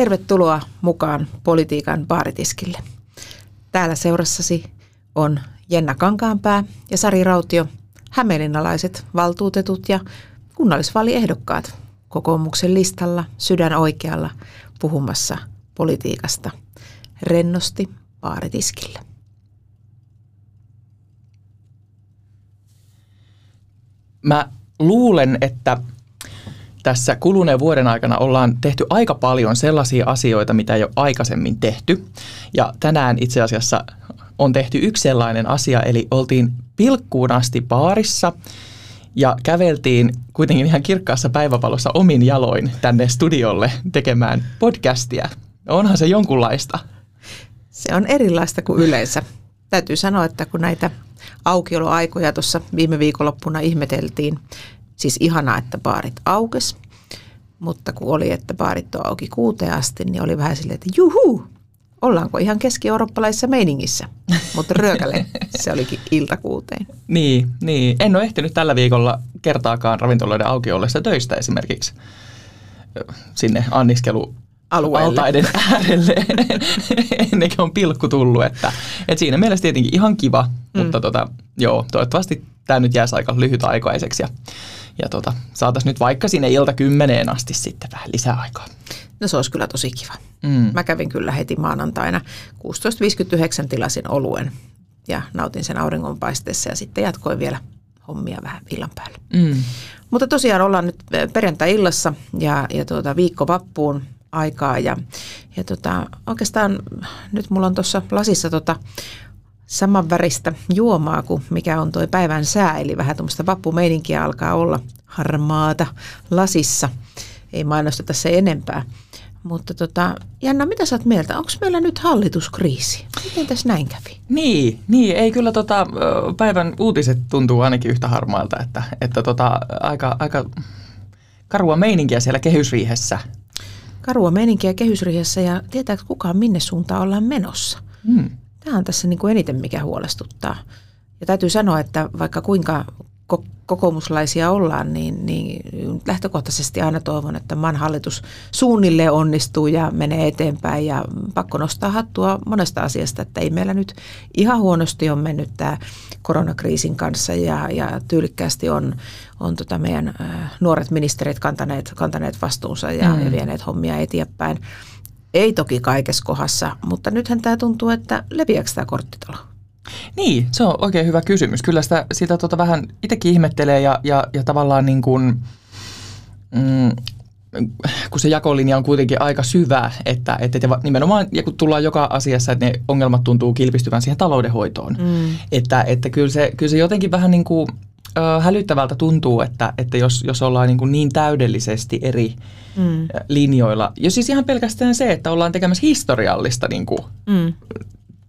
Tervetuloa mukaan politiikan baaritiskille. Täällä seurassasi on Jenna Kankaanpää ja Sari Rautio, hämeenlinnalaiset valtuutetut ja kunnallisvaaliehdokkaat kokoomuksen listalla sydän oikealla puhumassa politiikasta rennosti baaritiskille. Mä luulen, että tässä kuluneen vuoden aikana ollaan tehty aika paljon sellaisia asioita, mitä ei ole aikaisemmin tehty. Ja tänään itse asiassa on tehty yksi sellainen asia, eli oltiin pilkkuun asti baarissa ja käveltiin kuitenkin ihan kirkkaassa päivävalossa omin jaloin tänne studiolle tekemään podcastia. Onhan se jonkunlaista. Se on erilaista kuin yleensä. Täytyy sanoa, että kun näitä aukioloaikoja tuossa viime viikonloppuna ihmeteltiin, Siis ihanaa, että baarit aukes, mutta kun oli, että baarit on auki kuuteen asti, niin oli vähän silleen, että juhu, ollaanko ihan keski-eurooppalaisessa meiningissä. Mutta ryökäle, se olikin ilta kuuteen. Niin, niin, en ole ehtinyt tällä viikolla kertaakaan ravintoloiden auki ollessa töistä esimerkiksi sinne anniskelu alueelle. altaiden äärelle ennen kuin on pilkku tullut. Että, et siinä mielessä tietenkin ihan kiva, mm. mutta tota, joo, toivottavasti tämä nyt jäisi aika lyhyt aikaiseksi ja ja tota, saataisiin nyt vaikka sinne ilta kymmeneen asti sitten vähän lisää aikaa. No se olisi kyllä tosi kiva. Mm. Mä kävin kyllä heti maanantaina 16.59 tilasin oluen ja nautin sen auringonpaisteessa ja sitten jatkoin vielä hommia vähän illan päälle. Mm. Mutta tosiaan ollaan nyt perjantai-illassa ja, ja tuota, viikko vappuun aikaa ja, ja tota, oikeastaan nyt mulla on tuossa lasissa tota, saman väristä juomaa kuin mikä on tuo päivän sää, eli vähän tuommoista vappumeininkiä alkaa olla harmaata lasissa. Ei mainosteta se enempää. Mutta tota, Janna, mitä sä oot mieltä? Onko meillä nyt hallituskriisi? Miten tässä näin kävi? Niin, niin ei kyllä tota, päivän uutiset tuntuu ainakin yhtä harmailta, että, että tota, aika, aika karua meininkiä siellä kehysriihessä. Karua meininkiä kehysriihessä ja tietääkö kukaan minne suuntaan ollaan menossa? Hmm. Tämä on tässä niin kuin eniten mikä huolestuttaa. Ja täytyy sanoa, että vaikka kuinka kokoomuslaisia ollaan, niin, niin lähtökohtaisesti aina toivon, että maan hallitus suunnilleen onnistuu ja menee eteenpäin. Ja pakko nostaa hattua monesta asiasta, että ei meillä nyt ihan huonosti on mennyt tämä koronakriisin kanssa ja, ja tyylikkäästi on, on tota meidän nuoret ministerit kantaneet, kantaneet vastuunsa ja, mm. ja vieneet hommia eteenpäin. Ei toki kaikessa kohdassa, mutta nythän tämä tuntuu, että leviääkö tämä korttitalo? Niin, se on oikein hyvä kysymys. Kyllä sitä, sitä tota vähän itsekin ihmettelee ja, ja, ja tavallaan niin kuin, mm, kun se jakolinja on kuitenkin aika syvä, että, että nimenomaan ja kun tullaan joka asiassa, että ne ongelmat tuntuu kilpistyvän siihen taloudenhoitoon. Mm. Että, että kyllä, se, kyllä se jotenkin vähän niin kuin hälyttävältä tuntuu, että, että jos, jos ollaan niin, kuin niin täydellisesti eri mm. linjoilla. Ja siis ihan pelkästään se, että ollaan tekemässä historiallista niin kuin, mm.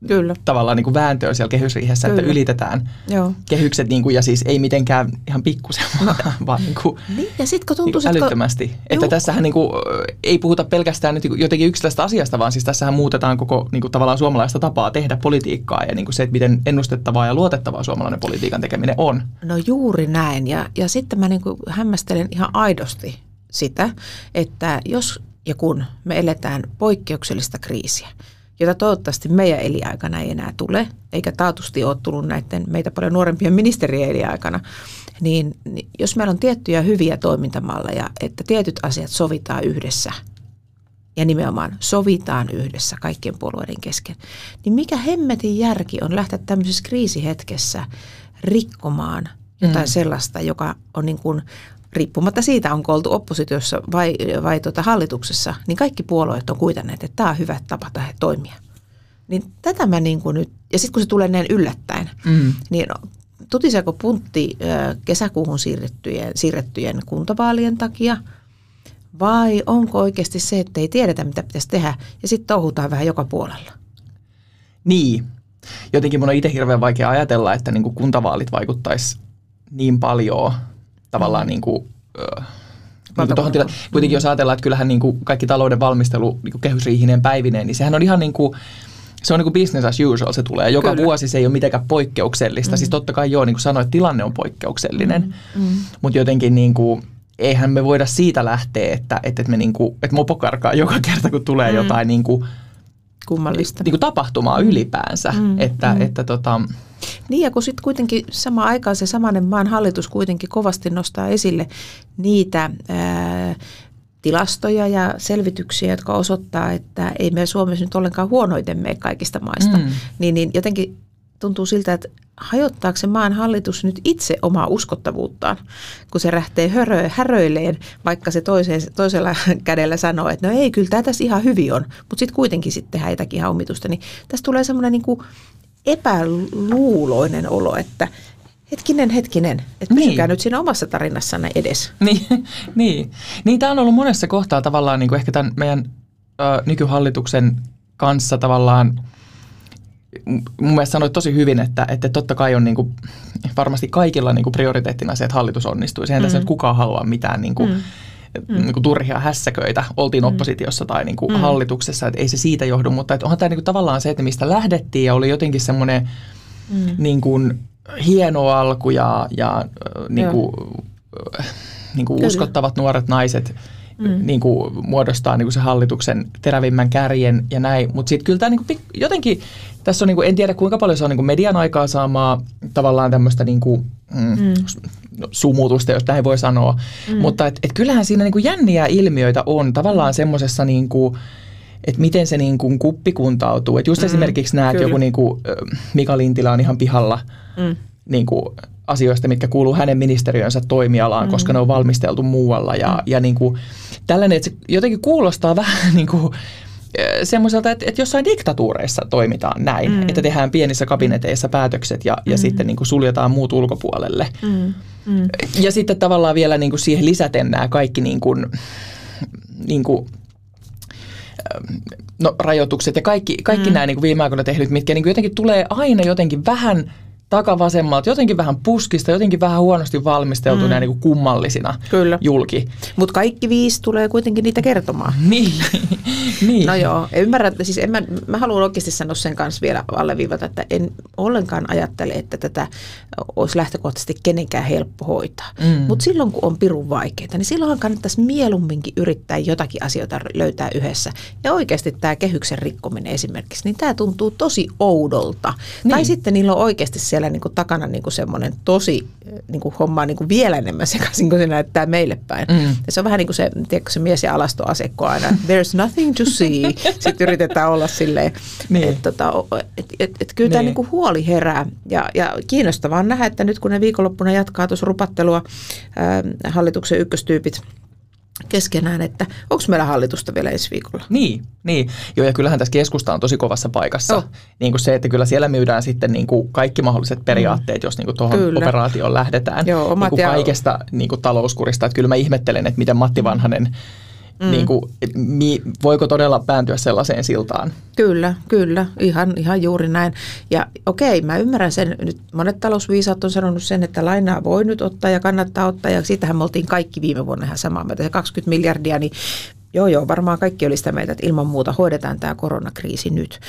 Kyllä. tavallaan niin kuin vääntöä siellä kehysriihessä, Kyllä. että ylitetään Joo. kehykset niin kuin, ja siis ei mitenkään ihan pikkusen, no. vaan niin kuin, niin, ja sit, kun tuntuu, niin älyttömästi. Kun... Että tässähän niin kuin, ei puhuta pelkästään nyt jotenkin yksilöstä asiasta, vaan siis tässähän muutetaan koko niin kuin, tavallaan suomalaista tapaa tehdä politiikkaa ja niin kuin se, että miten ennustettavaa ja luotettavaa suomalainen politiikan tekeminen on. No juuri näin ja, ja sitten mä niin kuin hämmästelen ihan aidosti sitä, että jos ja kun me eletään poikkeuksellista kriisiä, jota toivottavasti meidän eliaikana ei enää tule, eikä taatusti ole tullut näiden meitä paljon nuorempien ministerien eliaikana, niin, niin jos meillä on tiettyjä hyviä toimintamalleja, että tietyt asiat sovitaan yhdessä ja nimenomaan sovitaan yhdessä kaikkien puolueiden kesken, niin mikä hemmetin järki on lähteä tämmöisessä kriisihetkessä rikkomaan jotain mm. sellaista, joka on niin kuin riippumatta siitä, onko oltu oppositiossa vai, vai tuota hallituksessa, niin kaikki puolueet on kuitanneet, että tämä on hyvä tapa toimia. Niin tätä mä niin kuin nyt, ja sitten kun se tulee näin yllättäen, mm. niin tutiseeko puntti kesäkuuhun siirrettyjen, siirrettyjen kuntavaalien takia, vai onko oikeasti se, että ei tiedetä, mitä pitäisi tehdä, ja sitten touhutaan vähän joka puolella? Niin. Jotenkin mun on itse hirveän vaikea ajatella, että niin kuin kuntavaalit vaikuttaisi niin paljon tavallaan mm. niin kuin, äh, niin kuin tila- kuitenkin jos ajatellaan, että kyllähän niin kuin kaikki talouden valmistelu niin kuin kehysriihinen päivineen, niin sehän on ihan niin kuin, se on niin kuin business as usual, se tulee. Joka Kyllä. vuosi se ei ole mitenkään poikkeuksellista. Mm. Siis totta kai joo, niin kuin sanoit, tilanne on poikkeuksellinen. Mm. Mm. Mutta jotenkin niin kuin, eihän me voida siitä lähteä, että, että, me niinku, että mopo karkaa joka kerta, kun tulee mm. jotain niinku, kummallista. Niinku tapahtumaa mm. ylipäänsä. Mm. Että, mm. että tota, niin ja kun sitten kuitenkin sama aikaan se samanen maan hallitus kuitenkin kovasti nostaa esille niitä ää, tilastoja ja selvityksiä, jotka osoittaa, että ei me Suomessa nyt ollenkaan huonoiten mene kaikista maista, mm. niin, niin jotenkin tuntuu siltä, että hajottaako se maan hallitus nyt itse omaa uskottavuuttaan, kun se lähtee hörö, häröileen, vaikka se toiseen, toisella kädellä sanoo, että no ei, kyllä tämä tässä ihan hyvin on, mutta sitten kuitenkin sitten tehdään jotakin ihan omitusta, niin tästä tulee semmoinen niin epäluuloinen olo, että hetkinen, hetkinen, että niin. pysykää nyt siinä omassa tarinassanne edes. Niin, niin. niin tämä on ollut monessa kohtaa tavallaan niin kuin ehkä tämän meidän ö, nykyhallituksen kanssa tavallaan – mun mielestä sanoit tosi hyvin, että, että totta kai on niin kuin, varmasti kaikilla niin kuin prioriteettina se, että hallitus onnistuu. Sehän mm. tässä nyt kukaan halua mitään niin kuin, mm. Niin kuin turhia hässäköitä, oltiin mm. oppositiossa tai niin kuin mm. hallituksessa, että ei se siitä johdu, mutta että onhan tämä niin kuin tavallaan se, että mistä lähdettiin ja oli jotenkin semmoinen mm. niin kuin hieno alku ja, ja niin kuin, niin kuin uskottavat nuoret naiset – mm. niin kuin, muodostaa niin kuin se hallituksen terävimmän kärjen ja näin. Mutta sitten kyllä tämä niin kuin, jotenkin, tässä on, niin kuin, en tiedä kuinka paljon se on niin kuin median aikaa saamaa tavallaan tämmöistä niin kuin, mm, mm. sumutusta, jos näin voi sanoa. Mm. Mutta et, et kyllähän siinä niin kuin jänniä ilmiöitä on tavallaan semmoisessa niin kuin, että miten se niin kuin kuppi kuntautuu. Että just mm, esimerkiksi näet joku niin kuin, Mika Lintilä on ihan pihalla mm. niin kuin, asioista, mitkä kuuluu hänen ministeriönsä toimialaan, mm. koska ne on valmisteltu muualla. Ja, mm. ja niin kuin, tällainen, että se jotenkin kuulostaa vähän niin kuin, semmoiselta, että, että jossain diktatuureissa toimitaan näin, mm. että tehdään pienissä kabineteissa päätökset ja, ja mm. sitten niin kuin suljetaan muut ulkopuolelle. Mm. Mm. Ja sitten tavallaan vielä niin kuin siihen lisäten nämä kaikki niin kuin, niin kuin, no, rajoitukset ja kaikki, kaikki mm. nämä niin kuin viime aikoina tehdyt, mitkä niin kuin jotenkin tulee aina jotenkin vähän takavasemmalta, jotenkin vähän puskista, jotenkin vähän huonosti valmisteltuneena mm. niin kuin kummallisina Kyllä. julki. Mutta kaikki viisi tulee kuitenkin niitä kertomaan. niin. niin. No joo, ymmärrän, siis en mä, mä haluan oikeasti sanoa sen kanssa vielä alleviivata, että en ollenkaan ajattele, että tätä olisi lähtökohtaisesti kenenkään helppo hoitaa. Mm. Mutta silloin kun on pirun vaikeita, niin silloin kannattaisi mieluumminkin yrittää jotakin asioita löytää yhdessä. Ja oikeasti tämä kehyksen rikkominen esimerkiksi, niin tämä tuntuu tosi oudolta. Niin. Tai sitten niillä on oikeasti siellä siellä niin kuin takana niin kuin semmoinen tosi niin kuin homma niin kuin vielä enemmän sekaisin kuin se näyttää meille päin. Mm. Ja se on vähän niin kuin se, tiedätkö, se mies ja alastoasekko aina, there's nothing to see. Sitten yritetään olla silleen, niin. että tota, et, et, et, kyllä niin. tämä niin kuin huoli herää. Ja, ja kiinnostavaa on nähdä, että nyt kun ne viikonloppuna jatkaa tuossa rupattelua, ää, hallituksen ykköstyypit – keskenään, että onko meillä hallitusta vielä ensi viikolla. Niin, niin. Joo, ja kyllähän tässä keskusta on tosi kovassa paikassa. Oh. Niin kuin se, että kyllä siellä myydään sitten niin kuin kaikki mahdolliset periaatteet, mm. jos niin kuin tuohon kyllä. operaatioon lähdetään. Joo, omat niin kuin kaikesta niin kuin talouskurista. Että kyllä mä ihmettelen, että miten Matti Vanhanen Mm. Niin kuin, mi, voiko todella pääntyä sellaiseen siltaan? Kyllä, kyllä. Ihan, ihan juuri näin. Ja okei, mä ymmärrän sen. Nyt monet talousviisaat on sanonut sen, että lainaa voi nyt ottaa ja kannattaa ottaa. Ja siitähän me oltiin kaikki viime vuonna ihan samaa mieltä. Se 20 miljardia, niin joo joo, varmaan kaikki oli sitä mieltä, että ilman muuta hoidetaan tämä koronakriisi nyt.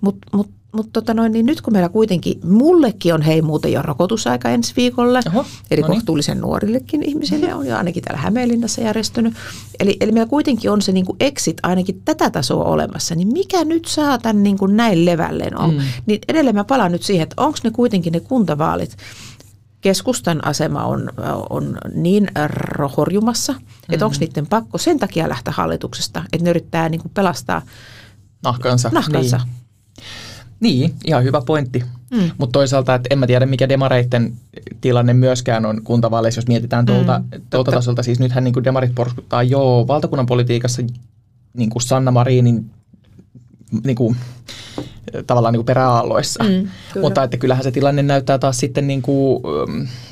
Mutta mut mutta tota noin, niin nyt kun meillä kuitenkin, mullekin on hei muuten jo rokotusaika ensi viikolla, Oho, eli no niin. kohtuullisen nuorillekin ihmisille on jo ainakin täällä Hämeenlinnassa järjestynyt. Eli, eli meillä kuitenkin on se niin kuin exit ainakin tätä tasoa olemassa, niin mikä nyt saa tämän niin kuin näin levälleen on? Mm. Niin edelleen mä palaan nyt siihen, että onko ne kuitenkin ne kuntavaalit, keskustan asema on, on niin rohorjumassa, mm-hmm. että onko niiden pakko sen takia lähteä hallituksesta, että ne yrittää niin kuin pelastaa nahkansa. nahkansa. Niin. Niin, ihan hyvä pointti. Mm. Mutta toisaalta, että en mä tiedä, mikä demareitten tilanne myöskään on kuntavaaleissa, jos mietitään tuolta, mm, tuolta tasolta. Siis nythän niin kuin demarit porskuttaa jo valtakunnan politiikassa niin kuin Sanna Marinin niin kuin, tavallaan niin kuin peräaalloissa. Mm, Mutta että kyllähän se tilanne näyttää taas sitten, niin kuin,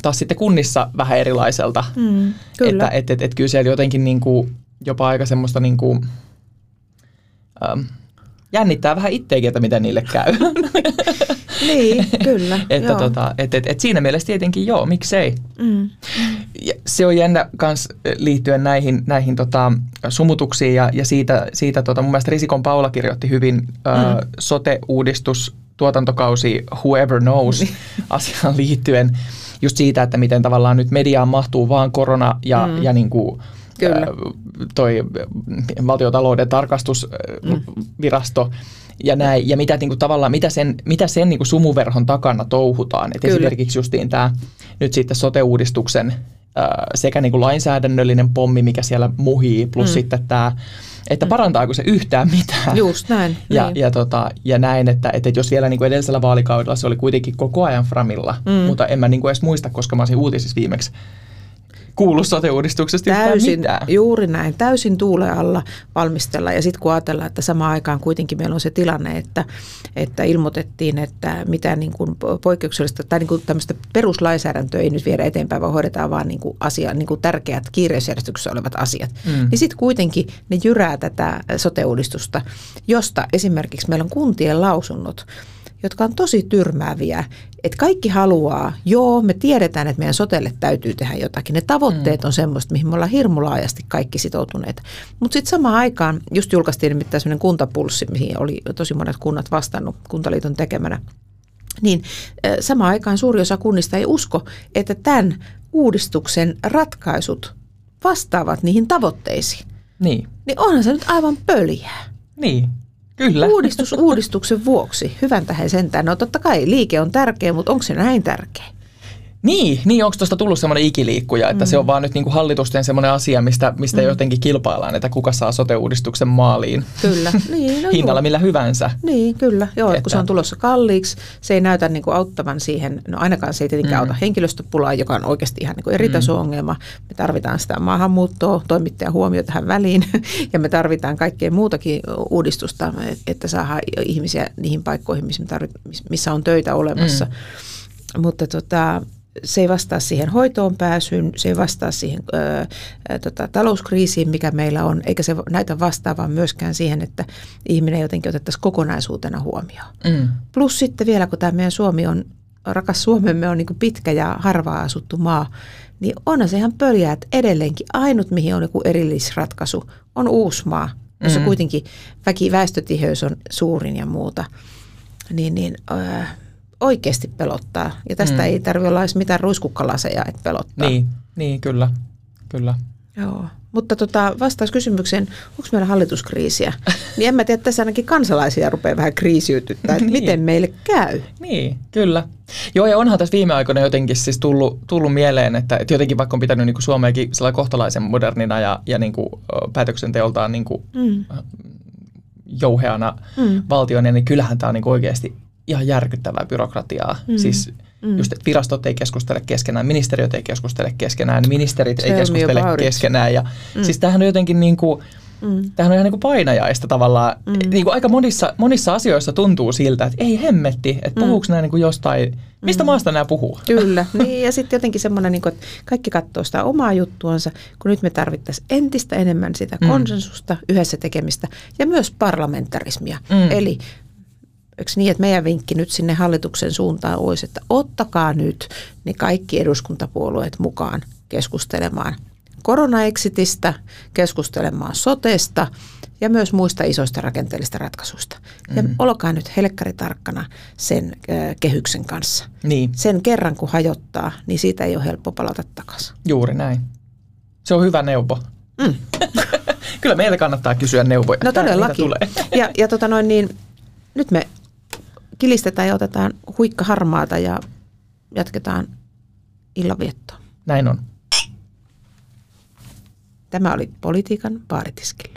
taas sitten kunnissa vähän erilaiselta. Mm, kyllä. Että et, et, et kyllä siellä jotenkin niin kuin, jopa aika semmoista niin kuin, ähm, jännittää vähän itseäkin, että miten niille käy. niin, kyllä. että tota, et, et, et siinä mielessä tietenkin joo, miksei. Mm. Ja se on jännä myös liittyen näihin, näihin tota, sumutuksiin ja, ja siitä, siitä tota, mun mielestä Risikon Paula kirjoitti hyvin mm. ö, sote-uudistus tuotantokausi Whoever Knows niin. asiaan liittyen, just siitä, että miten tavallaan nyt mediaan mahtuu vaan korona ja, mm. ja niin kuin, Kyllä. toi valtiotalouden tarkastusvirasto mm. ja näin, ja mitä niin kuin, tavallaan, mitä sen, mitä sen niin kuin sumuverhon takana touhutaan. Et esimerkiksi justiin tämä nyt sitten sote-uudistuksen sekä niin kuin lainsäädännöllinen pommi, mikä siellä muhii, plus mm. sitten tämä että mm. parantaako se yhtään mitään. Just näin. Ja, niin. ja, tota, ja näin, että, että jos vielä niin kuin edellisellä vaalikaudella se oli kuitenkin koko ajan framilla, mm. mutta en mä niin kuin edes muista, koska mä olisin uutisissa viimeksi kuullut sote-uudistuksesta täysin, mitään. Juuri näin, täysin tuule alla valmistella. Ja sitten kun ajatellaan, että samaan aikaan kuitenkin meillä on se tilanne, että, että ilmoitettiin, että mitä niin kuin poikkeuksellista tai niin kuin tämmöistä peruslainsäädäntöä ei nyt viedä eteenpäin, vaan hoidetaan vaan niin kuin asia, niin kuin tärkeät kiireisjärjestyksessä olevat asiat. Mm. Niin sitten kuitenkin ne jyrää tätä sote-uudistusta, josta esimerkiksi meillä on kuntien lausunnot, jotka on tosi tyrmääviä. Että kaikki haluaa, joo, me tiedetään, että meidän sotelle täytyy tehdä jotakin. Ne tavoitteet mm. on semmoista, mihin me ollaan hirmu laajasti kaikki sitoutuneet. Mutta sitten samaan aikaan, just julkaistiin nimittäin sellainen kuntapulssi, mihin oli tosi monet kunnat vastannut Kuntaliiton tekemänä. Niin samaan aikaan suuri osa kunnista ei usko, että tämän uudistuksen ratkaisut vastaavat niihin tavoitteisiin. Niin. Niin onhan se nyt aivan pöliä. Niin. Kyllä. Uudistus uudistuksen vuoksi. Hyvän tähän sentään. No totta kai liike on tärkeä, mutta onko se näin tärkeä? Niin, niin onko tuosta tullut semmoinen ikiliikkuja, että mm. se on vaan nyt niin kuin hallitusten semmoinen asia, mistä, mistä mm. jotenkin kilpaillaan, että kuka saa sote-uudistuksen maaliin. Kyllä. Niin, no Hinnalla millä hyvänsä. Niin, kyllä. Joo, että... kun se on tulossa kalliiksi, se ei näytä niin kuin auttavan siihen, no ainakaan se ei tietenkään mm. auta henkilöstöpulaa, joka on oikeasti ihan niin kuin eri taso ongelma. Me tarvitaan sitä maahanmuuttoa, toimittajan huomio tähän väliin ja me tarvitaan kaikkea muutakin uudistusta, että saadaan ihmisiä niihin paikkoihin, missä, missä on töitä olemassa. Mm. Mutta tota, se ei vastaa siihen hoitoon pääsyyn, se ei vastaa siihen ö, tota, talouskriisiin, mikä meillä on, eikä se näytä vastaavan myöskään siihen, että ihminen jotenkin otettaisiin kokonaisuutena huomioon. Mm. Plus sitten vielä, kun tämä meidän Suomi on, rakas Suomemme on niin kuin pitkä ja harvaa asuttu maa, niin onhan se ihan pöljää, että edelleenkin ainut, mihin on joku erillisratkaisu, on Uusmaa, jossa mm. kuitenkin väki, väestötiheys on suurin ja muuta. Niin, niin ö, oikeasti pelottaa. Ja tästä mm. ei tarvitse olla edes mitään ruiskukkalaseja, että pelottaa. Niin, niin kyllä. kyllä. Joo. Mutta tota, vastaus kysymykseen, onko meillä hallituskriisiä, niin en mä tiedä, että tässä ainakin kansalaisia rupeaa vähän kriisiytyttää, että niin. miten meille käy. Niin, kyllä. Joo, ja onhan tässä viime aikoina jotenkin siis tullut, tullut mieleen, että, että jotenkin vaikka on pitänyt niin kuin Suomeakin kohtalaisen modernina ja, ja niin kuin, päätöksenteoltaan niin kuin, mm. jouheana mm. valtiona, niin kyllähän tämä on niin oikeasti ihan järkyttävää byrokratiaa. Mm. Siis mm. just, että virastot ei keskustele keskenään, ministeriöt ei keskustele keskenään, ministerit Tell ei keskustele keskenään. Ja, mm. Siis tämähän on jotenkin niin kuin, Mm. Tämähän on ihan niin kuin painajaista tavallaan. Mm. Niin kuin aika monissa, monissa asioissa tuntuu siltä, että ei hemmetti, että puhuuko mm. nämä niin kuin jostain, mistä mm. maasta nämä puhuu? Kyllä, niin, ja sitten jotenkin semmoinen, niin kuin, että kaikki katsoo sitä omaa juttuansa, kun nyt me tarvittaisiin entistä enemmän sitä mm. konsensusta, yhdessä tekemistä ja myös parlamentarismia. Mm. Eli eikö niin, että meidän vinkki nyt sinne hallituksen suuntaan olisi, että ottakaa nyt ne kaikki eduskuntapuolueet mukaan keskustelemaan koronaexitistä, keskustelemaan sotesta ja myös muista isoista rakenteellisista ratkaisuista. Ja mm. olkaa nyt helkkari tarkkana sen äh, kehyksen kanssa. Niin. Sen kerran kun hajottaa, niin siitä ei ole helppo palata takaisin. Juuri näin. Se on hyvä neuvo. Mm. Kyllä meillä kannattaa kysyä neuvoja. No todellakin. Ja, ja tota noin, niin, nyt me kilistetään ja otetaan huikka harmaata ja jatketaan illanviettoa. Näin on. Tämä oli politiikan baaritiskillä.